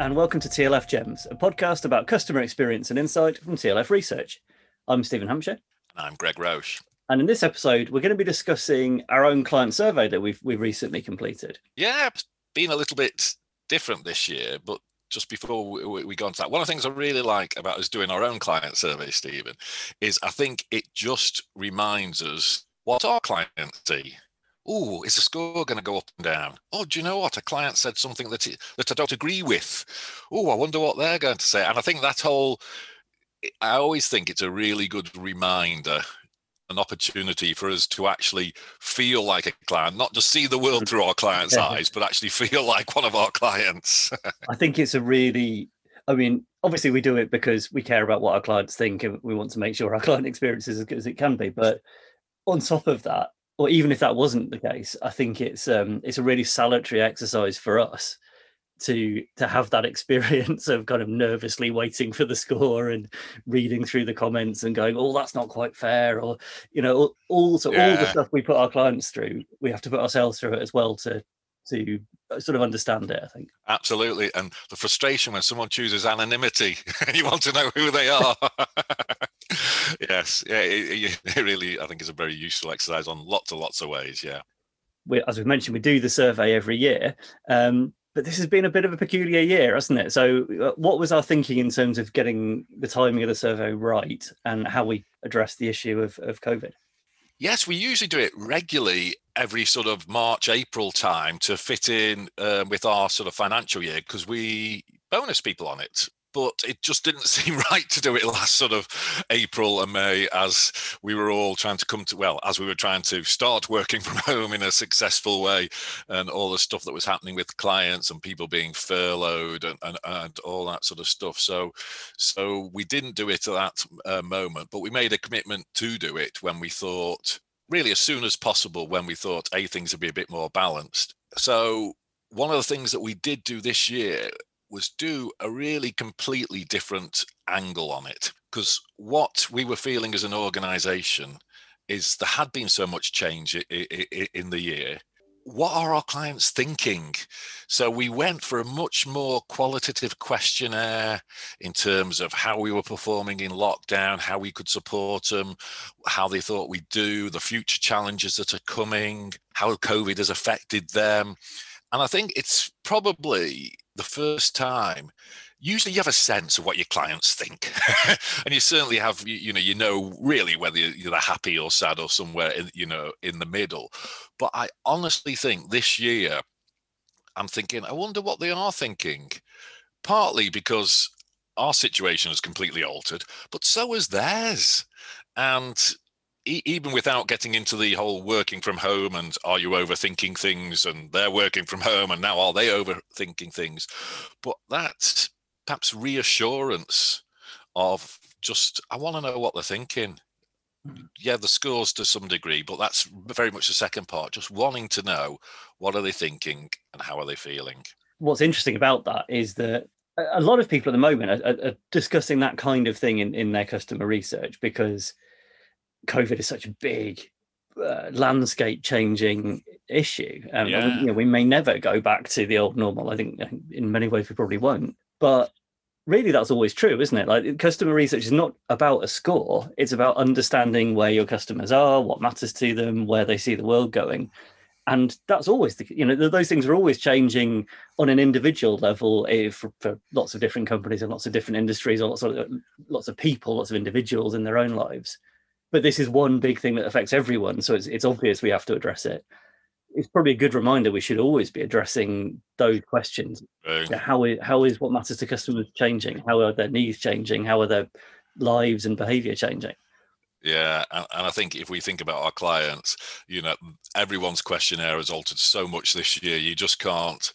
and welcome to TLF Gems, a podcast about customer experience and insight from TLF Research. I'm Stephen Hampshire. And I'm Greg Roche. And in this episode, we're going to be discussing our own client survey that we've we recently completed. Yeah, it's been a little bit different this year, but just before we, we go on to that, one of the things I really like about us doing our own client survey, Stephen, is I think it just reminds us what our clients see oh, is the score going to go up and down? Oh, do you know what? A client said something that that I don't agree with. Oh, I wonder what they're going to say. And I think that whole, I always think it's a really good reminder, an opportunity for us to actually feel like a client, not just see the world through our client's yeah. eyes, but actually feel like one of our clients. I think it's a really, I mean, obviously we do it because we care about what our clients think and we want to make sure our client experience is as good as it can be. But on top of that, or even if that wasn't the case, I think it's um, it's a really salutary exercise for us to to have that experience of kind of nervously waiting for the score and reading through the comments and going, "Oh, that's not quite fair," or you know, all all, yeah. all the stuff we put our clients through, we have to put ourselves through it as well to to sort of understand it. I think absolutely, and the frustration when someone chooses anonymity and you want to know who they are. yes, yeah, it, it, really, I think, is a very useful exercise on lots and lots of ways. Yeah. We, as we mentioned, we do the survey every year, um, but this has been a bit of a peculiar year, hasn't it? So, uh, what was our thinking in terms of getting the timing of the survey right and how we address the issue of, of COVID? Yes, we usually do it regularly every sort of March, April time to fit in uh, with our sort of financial year because we bonus people on it but it just didn't seem right to do it last sort of April and May as we were all trying to come to, well, as we were trying to start working from home in a successful way and all the stuff that was happening with clients and people being furloughed and, and, and all that sort of stuff. So, so we didn't do it at that uh, moment, but we made a commitment to do it when we thought, really as soon as possible, when we thought, A, things would be a bit more balanced. So one of the things that we did do this year was do a really completely different angle on it. Because what we were feeling as an organization is there had been so much change in the year. What are our clients thinking? So we went for a much more qualitative questionnaire in terms of how we were performing in lockdown, how we could support them, how they thought we'd do, the future challenges that are coming, how COVID has affected them. And I think it's probably the first time usually you have a sense of what your clients think. And you certainly have you know you know really whether you're happy or sad or somewhere in you know in the middle. But i honestly think this year i'm thinking i wonder what they are thinking. Partly because our situation has completely altered but so has theirs. And even without getting into the whole working from home and are you overthinking things and they're working from home and now are they overthinking things but that perhaps reassurance of just i want to know what they're thinking hmm. yeah the scores to some degree but that's very much the second part just wanting to know what are they thinking and how are they feeling what's interesting about that is that a lot of people at the moment are, are discussing that kind of thing in, in their customer research because COVID is such a big uh, landscape changing issue. Um, yeah. you know, we may never go back to the old normal. I think in many ways we probably won't. But really, that's always true, isn't it? Like customer research is not about a score; it's about understanding where your customers are, what matters to them, where they see the world going. And that's always the you know those things are always changing on an individual level if, for, for lots of different companies and lots of different industries or lots of lots of people, lots of individuals in their own lives but this is one big thing that affects everyone so it's, it's obvious we have to address it it's probably a good reminder we should always be addressing those questions right. how, is, how is what matters to customers changing how are their needs changing how are their lives and behavior changing yeah, and, and, I think if we think about our clients, you know, everyone's questionnaire has altered so much this year. You just can't,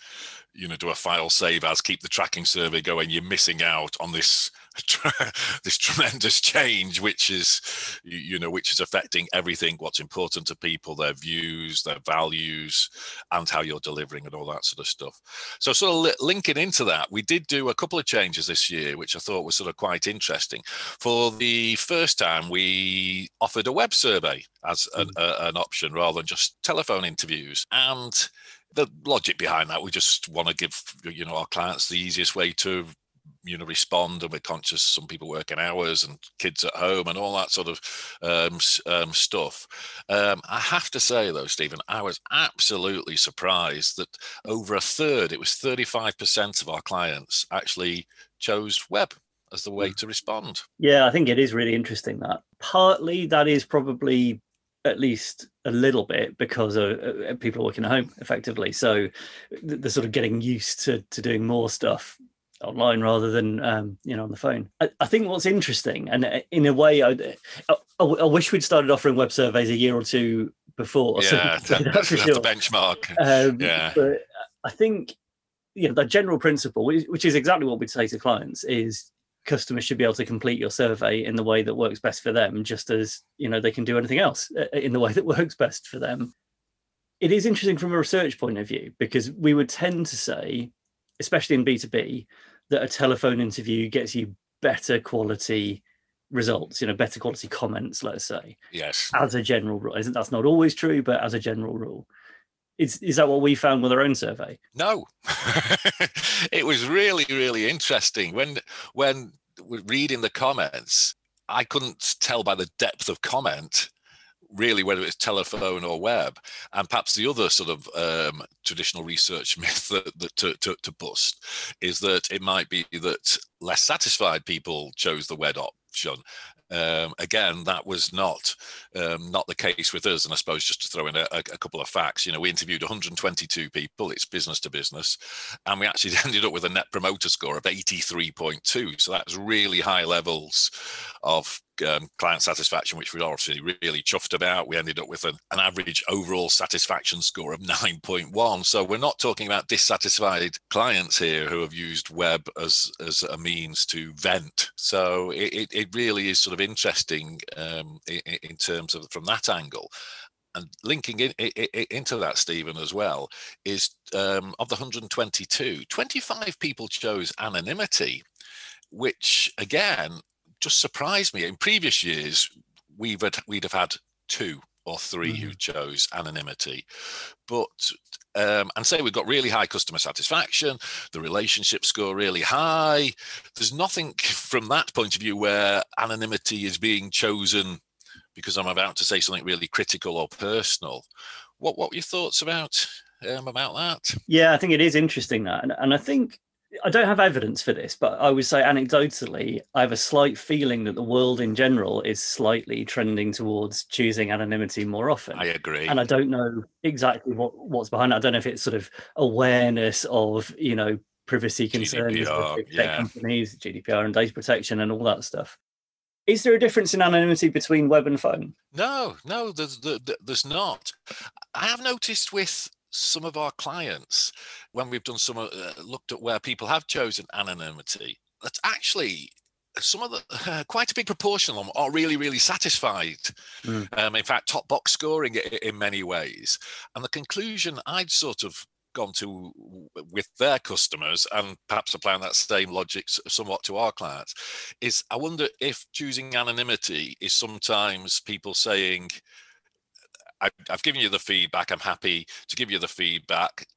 you know, do a file save as, keep the tracking survey going. You're missing out on this this tremendous change, which is, you know, which is affecting everything. What's important to people, their views, their values, and how you're delivering, and all that sort of stuff. So, sort of linking into that, we did do a couple of changes this year, which I thought was sort of quite interesting. For the first time, we offered a web survey as an, mm. an option rather than just telephone interviews, and the logic behind that, we just want to give you know our clients the easiest way to you know respond and we're conscious some people working hours and kids at home and all that sort of um, um, stuff. Um, i have to say though stephen i was absolutely surprised that over a third it was 35% of our clients actually chose web as the way hmm. to respond. Yeah i think it is really interesting that. Partly that is probably at least a little bit because of, uh, people are working at home effectively. So they're sort of getting used to to doing more stuff online rather than um, you know on the phone. I, I, think what's interesting, and uh, in a way, I, I, I, wish we'd started offering web surveys a year or two before. Yeah, so, that's, for sure. the benchmark. Um, yeah, but I think you know the general principle, which is exactly what we'd say to clients, is customers should be able to complete your survey in the way that works best for them, just as you know they can do anything else uh, in the way that works best for them. It is interesting from a research point of view because we would tend to say especially in B2B, that a telephone interview gets you better quality results, you know, better quality comments, let's say. Yes. As a general rule. Isn't That's not always true, but as a general rule. Is is that what we found with our own survey? No. it was really, really interesting. When when reading the comments, I couldn't tell by the depth of comment really whether it's telephone or web and perhaps the other sort of um, traditional research myth that, that to, to, to, bust is that it might be that less satisfied people chose the web option um, again, that was not um, not the case with us. And I suppose just to throw in a, a, couple of facts, you know, we interviewed 122 people. It's business to business, and we actually ended up with a net promoter score of 83.2. So that's really high levels of um, client satisfaction, which we're obviously really chuffed about. We ended up with an, an average overall satisfaction score of 9.1. So we're not talking about dissatisfied clients here who have used web as as a means to vent. So it, it really is sort of interesting um, in, in, terms of from that angle. And linking in, in, into that, Stephen, as well, is um, of the 122, 25 people chose anonymity, which again just surprised me. In previous years, we've had, we'd have had two or 3 mm-hmm. who chose anonymity, but um, and say we've got really high customer satisfaction, the relationship score really high. There's nothing from that point of view where anonymity is being chosen because I'm about to say something really critical or personal. What what were your thoughts about um, about that? Yeah, I think it is interesting that, and, and I think I don't have evidence for this, but I would say anecdotally, I have a slight feeling that the world in general is slightly trending towards choosing anonymity more often. I agree. And I don't know exactly what, what's behind it. I don't know if it's sort of awareness of, you know, privacy concerns GDPR, with yeah. companies, GDPR and data protection and all that stuff. Is there a difference in anonymity between web and phone? No, no, there's, there's not. I have noticed with some of our clients, when we've done some, uh, looked at where people have chosen anonymity, that's actually some of the uh, quite a big proportion of them are really really satisfied mm. um, in fact top box scoring in many ways and the conclusion i'd sort of gone to with their customers and perhaps applying that same logic somewhat to our clients is i wonder if choosing anonymity is sometimes people saying I, have given you the feedback. I'm happy to give you the feedback.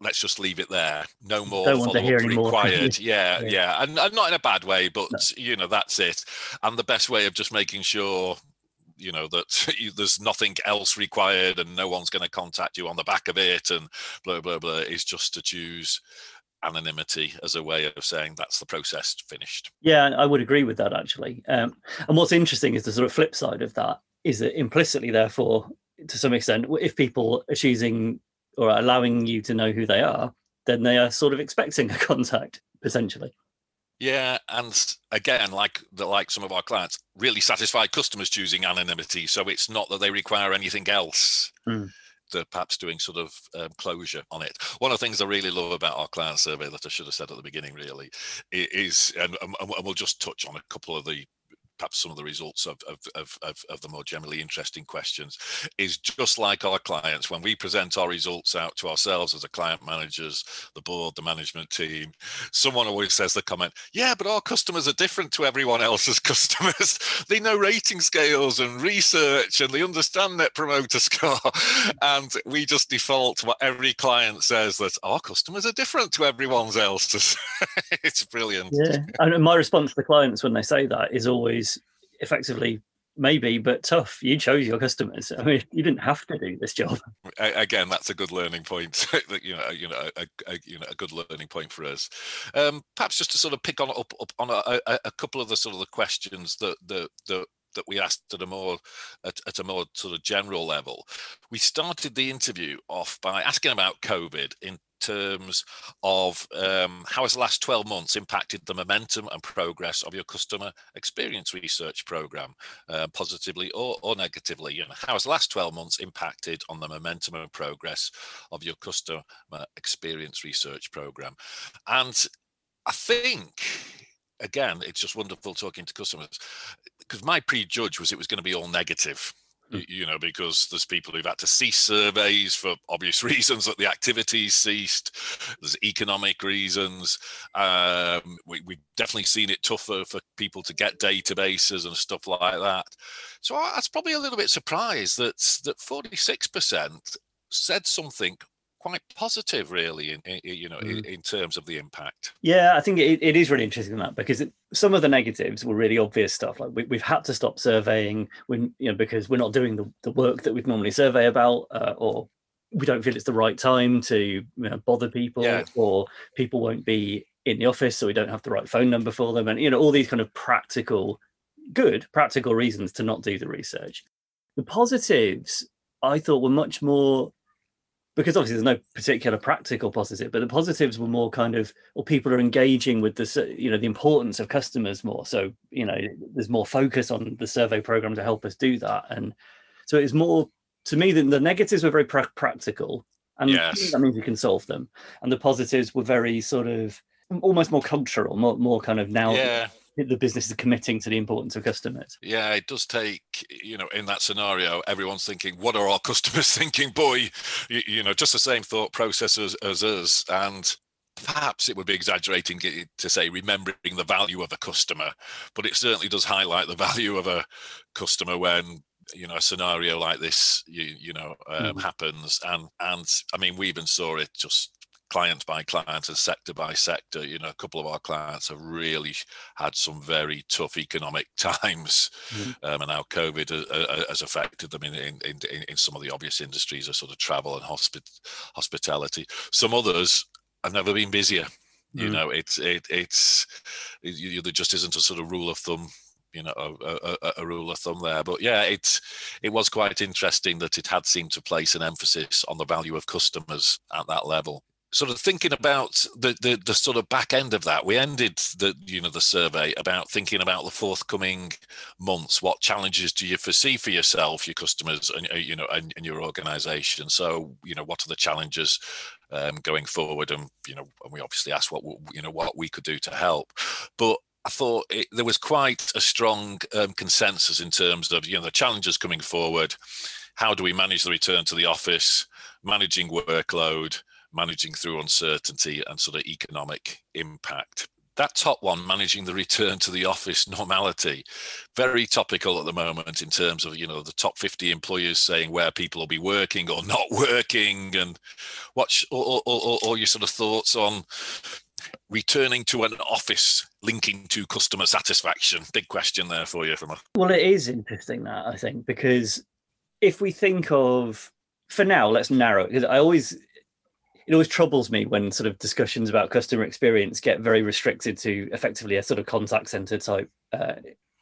Let's just leave it there. No more follow up required. Yeah, yeah, yeah, And, and, not in a bad way, but no. you know that's it. And the best way of just making sure you know that there's nothing else required and no one's going to contact you on the back of it and blah blah blah is just to choose anonymity as a way of saying that's the process finished. Yeah, I would agree with that actually. Um, and what's interesting is the sort of flip side of that is that implicitly, therefore, to some extent, if people are choosing or allowing you to know who they are, then they are sort of expecting a contact potentially. Yeah, and again, like the, like some of our clients, really satisfied customers choosing anonymity, so it's not that they require anything else. Mm. They're perhaps doing sort of um, closure on it. One of the things I really love about our client survey that I should have said at the beginning, really, is, and, and we'll just touch on a couple of the perhaps some of the results of, of, of, of, of the more generally interesting questions is just like our clients, when we present our results out to ourselves as a client managers, the board, the management team, someone always says the comment, yeah, but our customers are different to everyone else's customers. they know rating scales and research and they understand net promoter score. and we just default what every client says that our customers are different to everyone else's. it's brilliant. Yeah. And my response to the clients when they say that is always effectively maybe but tough. You chose your customers. I mean you didn't have to do this job. Again that's a good learning point. You know you know a, a, you know a good learning point for us. Um, perhaps just to sort of pick on up, up on a, a, couple of the sort of the questions that that that we asked at a more at, at, a more sort of general level we started the interview off by asking about covid in terms of um, how has the last 12 months impacted the momentum and progress of your customer experience research program, uh, positively or, or negatively? You know, how has the last 12 months impacted on the momentum and progress of your customer experience research program? And I think again, it's just wonderful talking to customers because my prejudge was it was going to be all negative Mm. you know, because there's people who've had to cease surveys for obvious reasons that the activities ceased. There's economic reasons. Um, we, have definitely seen it tougher for people to get databases and stuff like that. So I was probably a little bit surprised that that 46% said something quite positive, really, in, in you know, mm. in, in, terms of the impact. Yeah, I think it, it is really interesting that because it, some of the negatives were really obvious stuff. Like we, have had to stop surveying when you know because we're not doing the, the work that we'd normally survey about, uh, or we don't feel it's the right time to you know, bother people, yeah. or people won't be in the office, so we don't have the right phone number for them, and you know all these kind of practical, good practical reasons to not do the research. The positives I thought were much more because obviously there's no particular practical positive, but the positives were more kind of, well, people are engaging with the, you know, the importance of customers more. So, you know, there's more focus on the survey program to help us do that. And so it's more, to me, the, the negatives were very pra- practical. And yes. that means you can solve them. And the positives were very sort of almost more cultural, more, more kind of now. Yeah the business is committing to the importance of customers. Yeah, it does take, you know, in that scenario, everyone's thinking, what are our customers thinking? Boy, you, you know, just the same thought process as, as us. And perhaps it would be exaggerating to say remembering the value of a customer, but it certainly does highlight the value of a customer when you know a scenario like this you you know um, mm. happens and and i mean we even saw it just client by client and sector by sector. You know, a couple of our clients have really had some very tough economic times, mm-hmm. um, and how COVID has affected them in, in, in, in some of the obvious industries of sort of travel and hospit- hospitality. Some others have never been busier. You mm. know, it's it, it's it, you, there just isn't a sort of rule of thumb you know a, a, a, rule of thumb there but yeah it's it was quite interesting that it had seemed to place an emphasis on the value of customers at that level sort of thinking about the, the, the sort of back end of that. We ended the you know the survey about thinking about the forthcoming months. What challenges do you foresee for yourself your customers and uh, you know and, and your organization? So you know what are the challenges um, going forward? And you know and we obviously asked what you know what we could do to help. But I thought it, there was quite a strong um, consensus in terms of you know the challenges coming forward. How do we manage the return to the office, managing workload, managing through uncertainty and sort of economic impact. That top one, managing the return to the office normality, very topical at the moment in terms of you know the top 50 employers saying where people will be working or not working, and what's all, all, all your sort of thoughts on returning to an office linking to customer satisfaction? Big question there for you from a well, it is interesting that I think because if we think of for now, let's narrow because I always it always troubles me when sort of discussions about customer experience get very restricted to effectively a sort of contact center type uh,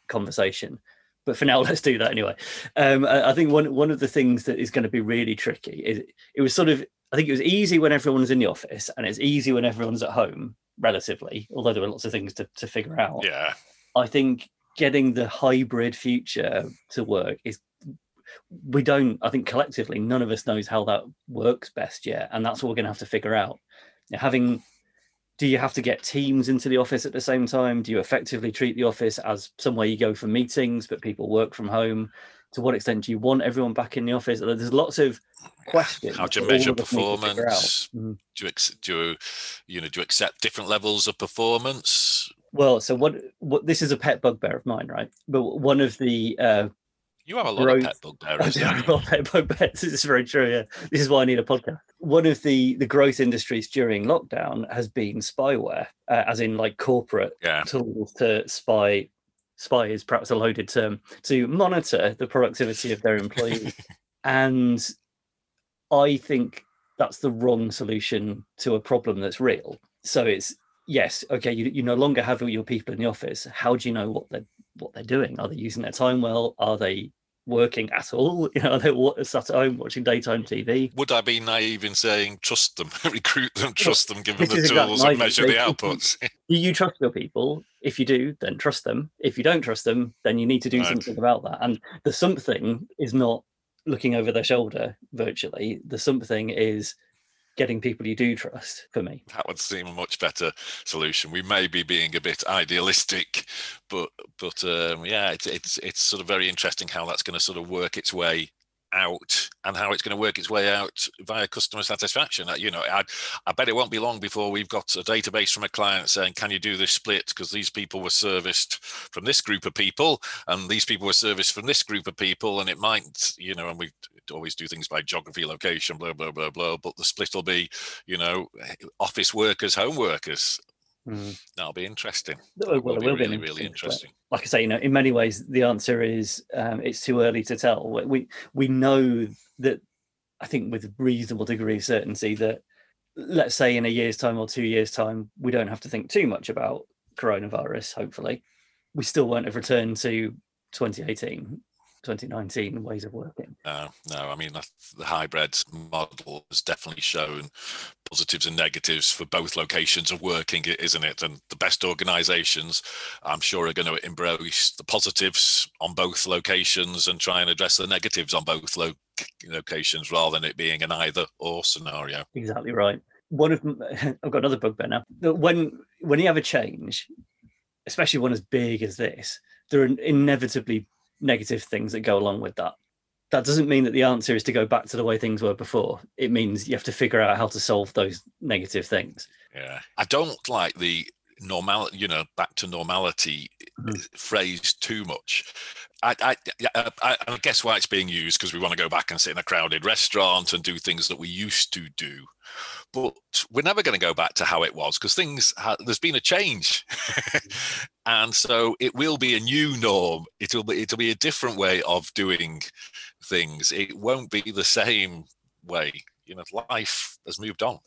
conversation. But for now, let's do that anyway. Um, I think one one of the things that is going to be really tricky is it was sort of I think it was easy when everyone's in the office and it's easy when everyone's at home, relatively. Although there were lots of things to, to figure out. Yeah, I think getting the hybrid future to work is we don't i think collectively none of us knows how that works best yet and that's what we're going to have to figure out having do you have to get teams into the office at the same time? Do you effectively treat the office as somewhere you go for meetings, but people work from home? To what extent do you want everyone back in the office? There's lots of questions. How do you measure performance? Mm-hmm. Do you do you, you know do you accept different levels of performance? Well, so what what this is a pet bugbear of mine, right? But one of the uh, you have a lot growth, of pet bugbears. I have a lot of pet bugbears. This is very true. Yeah, this is why I need a podcast. One of the the growth industries during lockdown has been spyware, uh, as in like corporate yeah. tools to spy. Spy is perhaps a loaded term to monitor the productivity of their employees, and I think that's the wrong solution to a problem that's real. So it's yes, okay, you, you no longer have your people in the office. How do you know what they're what they're doing? Are they using their time well? Are they working at all? You know, are they sat at home watching daytime TV? Would I be naive in saying trust them, recruit them, trust them, give them the tools and measure the outputs? do you trust your people? If you do, then trust them. If you don't trust them, then you need to do right. something about that. And the something is not looking over their shoulder virtually. The something is getting people you do trust for me. That would seem a much better solution. We may be being a bit idealistic, but but um, yeah, it's it's it's sort of very interesting how that's going to sort of work its way out and how it's going to work its way out via customer satisfaction. You know, I, I bet it won't be long before we've got a database from a client saying, "Can you do this split?" Because these people were serviced from this group of people, and these people were serviced from this group of people, and it might, you know, and we always do things by geography, location, blah blah blah blah. But the split will be, you know, office workers, home workers, Mm. That'll be interesting. Well, it will, be really, really interesting. Like I say, you know, in many ways, the answer is um, it's too early to tell. We we know that I think with reasonable degree of certainty that let's say in a year's time or two years' time, we don't have to think too much about coronavirus. Hopefully, we still won't have returned to 2018 2019 ways of working. No, no. I mean, the hybrid model has definitely shown positives and negatives for both locations of working, isn't it? And the best organisations, I'm sure, are going to embrace the positives on both locations and try and address the negatives on both lo- locations, rather than it being an either or scenario. Exactly right. One of I've got another bugbear now. When when you have a change, especially one as big as this, there are inevitably negative things that go along with that. That doesn't mean that the answer is to go back to the way things were before. It means you have to figure out how to solve those negative things. Yeah. I don't like the normal, you know, back to normality mm-hmm. phrase too much. I, I, I, I, guess why it's being used because we want to go back and sit in a crowded restaurant and do things that we used to do. But we're never going to go back to how it was because things ha- there's been a change, and so it will be a new norm. It'll be it'll be a different way of doing things. It won't be the same way. You know, life has moved on.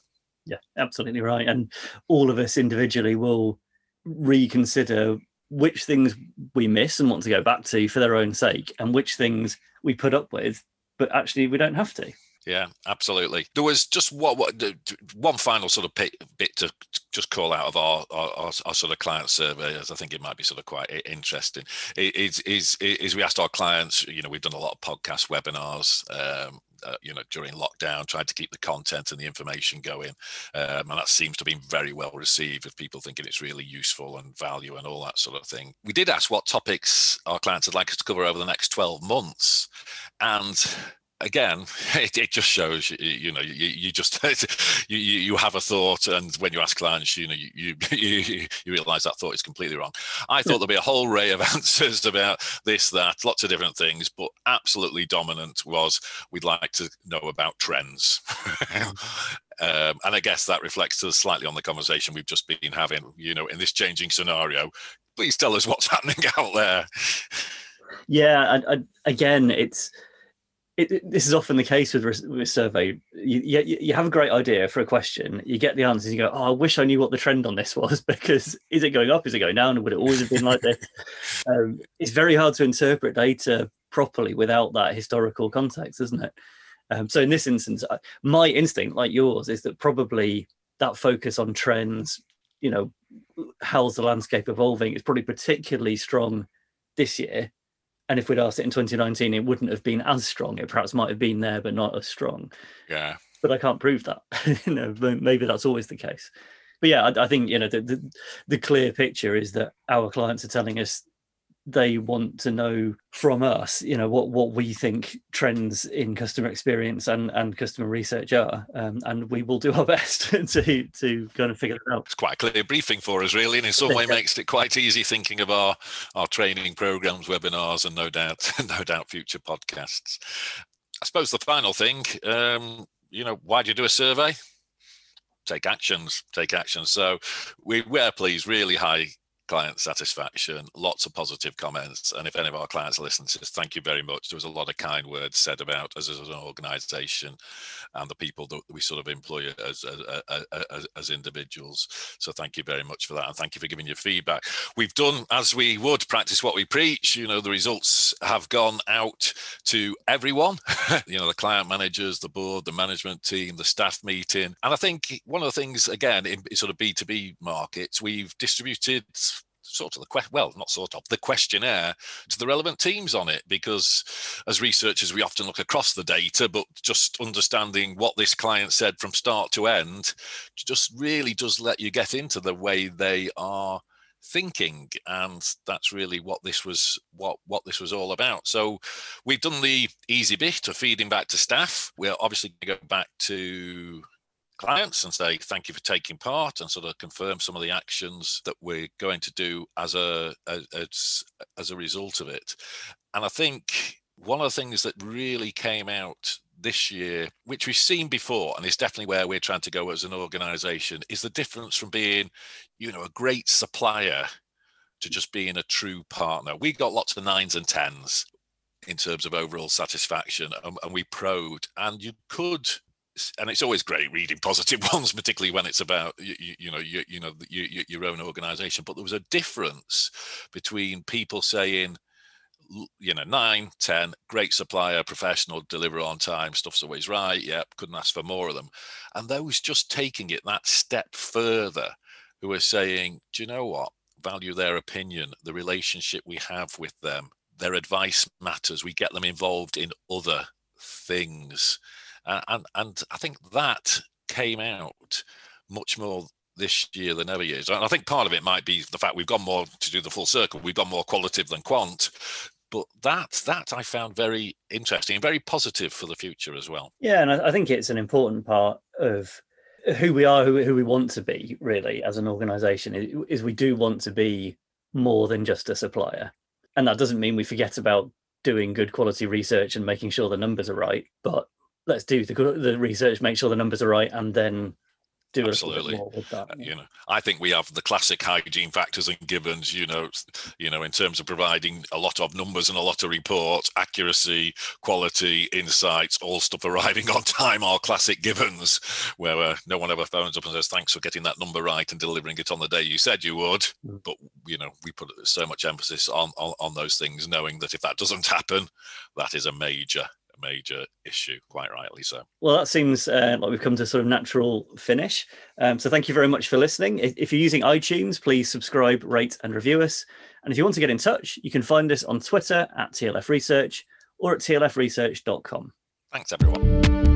Yeah, absolutely right. And all of us individually will reconsider which things we miss and want to go back to for their own sake, and which things we put up with, but actually we don't have to. Yeah, absolutely. There was just what, what one final sort of bit to just call out of our, our, our, sort of client survey, as I think it might be sort of quite interesting. Is is is we asked our clients, you know, we've done a lot of podcast webinars, um, uh, you know, during lockdown, tried to keep the content and the information going, um, and that seems to be very well received with people thinking it's really useful and value and all that sort of thing. We did ask what topics our clients would like us to cover over the next twelve months, and again, it, it just shows you, you know you, you just you, you have a thought, and when you ask clients, you know you you, you realize that thought is completely wrong. I thought there'd be a whole array of answers about this, that, lots of different things, but absolutely dominant was we'd like to know about trends. Um, and I guess that reflects slightly on the conversation we've just been having. You know, in this changing scenario, please tell us what's happening out there. Yeah, I, I, again, it's it, it, this is often the case with with survey. You, you, you have a great idea for a question, you get the answers, you go, "Oh, I wish I knew what the trend on this was." Because is it going up? Is it going down? Would it always have been like this? um, it's very hard to interpret data properly without that historical context, isn't it? Um, so in this instance, my instinct, like yours, is that probably that focus on trends, you know, how's the landscape evolving, is probably particularly strong this year and if we'd asked it in 2019 it wouldn't have been as strong. It perhaps might have been there but not as strong. Yeah. But i can't prove that. You know maybe that's always the case. But yeah, I, I think you know the, the the clear picture is that our clients are telling us they want to know from us you know what what we think trends in customer experience and and customer research are. Um, and we will do our best to to kind of figure it out. It's quite a clear briefing for us really and in some way makes it quite easy thinking of our our training programs webinars and no doubt no doubt future podcasts. I suppose the final thing um you know why do you do a survey? Take actions take actions. So we were pleased really high client satisfaction, lots of positive comments. And if any of our clients listen to this, thank you very much. There was a lot of kind words said about us as an organization and the people that we sort of employ as, as, as, as, individuals. So thank you very much for that. And thank you for giving your feedback. We've done as we would practice what we preach. You know, the results have gone out to everyone, you know, the client managers, the board, the management team, the staff meeting. And I think one of the things, again, in sort of B2B markets, we've distributed sort of the question well not sort of the questionnaire to the relevant teams on it because as researchers we often look across the data but just understanding what this client said from start to end just really does let you get into the way they are thinking and that's really what this was what what this was all about. So we've done the easy bit of feeding back to staff. We're obviously going to go back to clients and say thank you for taking part and sort of confirm some of the actions that we're going to do as a as as a result of it. And i think one of the things that really came out this year which we've seen before and is definitely where we're trying to go as an organization is the difference from being you know a great supplier to just being a true partner. We got lots of nines and tens in terms of overall satisfaction and, and we probed and you could and it's always great reading positive ones, particularly when it's about you, you, know you, you know you, your own organization. But there was a difference between people saying, you know, nine, ten, great supplier, professional, deliver on time, stuff's always right. Yep, couldn't ask for more of them, and those just taking it that step further, who are saying, do you know what? Value their opinion, the relationship we have with them, their advice matters. We get them involved in other things uh, and and I think that came out much more this year than ever years. And I think part of it might be the fact we've gone more to do the full circle. We've gone more qualitative than quant. But that that I found very interesting and very positive for the future as well. Yeah, and I think it's an important part of who we are, who, who we want to be, really, as an organization, is we do want to be more than just a supplier. And that doesn't mean we forget about doing good quality research and making sure the numbers are right. But let's do the the research, make sure the numbers are right, and then do absolutely. that, you know i think we have the classic hygiene factors and givens you know you know in terms of providing a lot of numbers and a lot of reports accuracy quality insights all stuff arriving on time are classic givens where uh, no one ever phones up and says thanks for getting that number right and delivering it on the day you said you would. Mm. but you know we put so much emphasis on, on on those things knowing that if that doesn't happen that is a major major issue, quite rightly so. Well, that seems uh, like we've come to sort of natural finish. Um, so thank you very much for listening. If, if, you're using iTunes, please subscribe, rate, and review us. And if you want to get in touch, you can find us on Twitter at TLF Research or at tlfresearch.com. Thanks, everyone.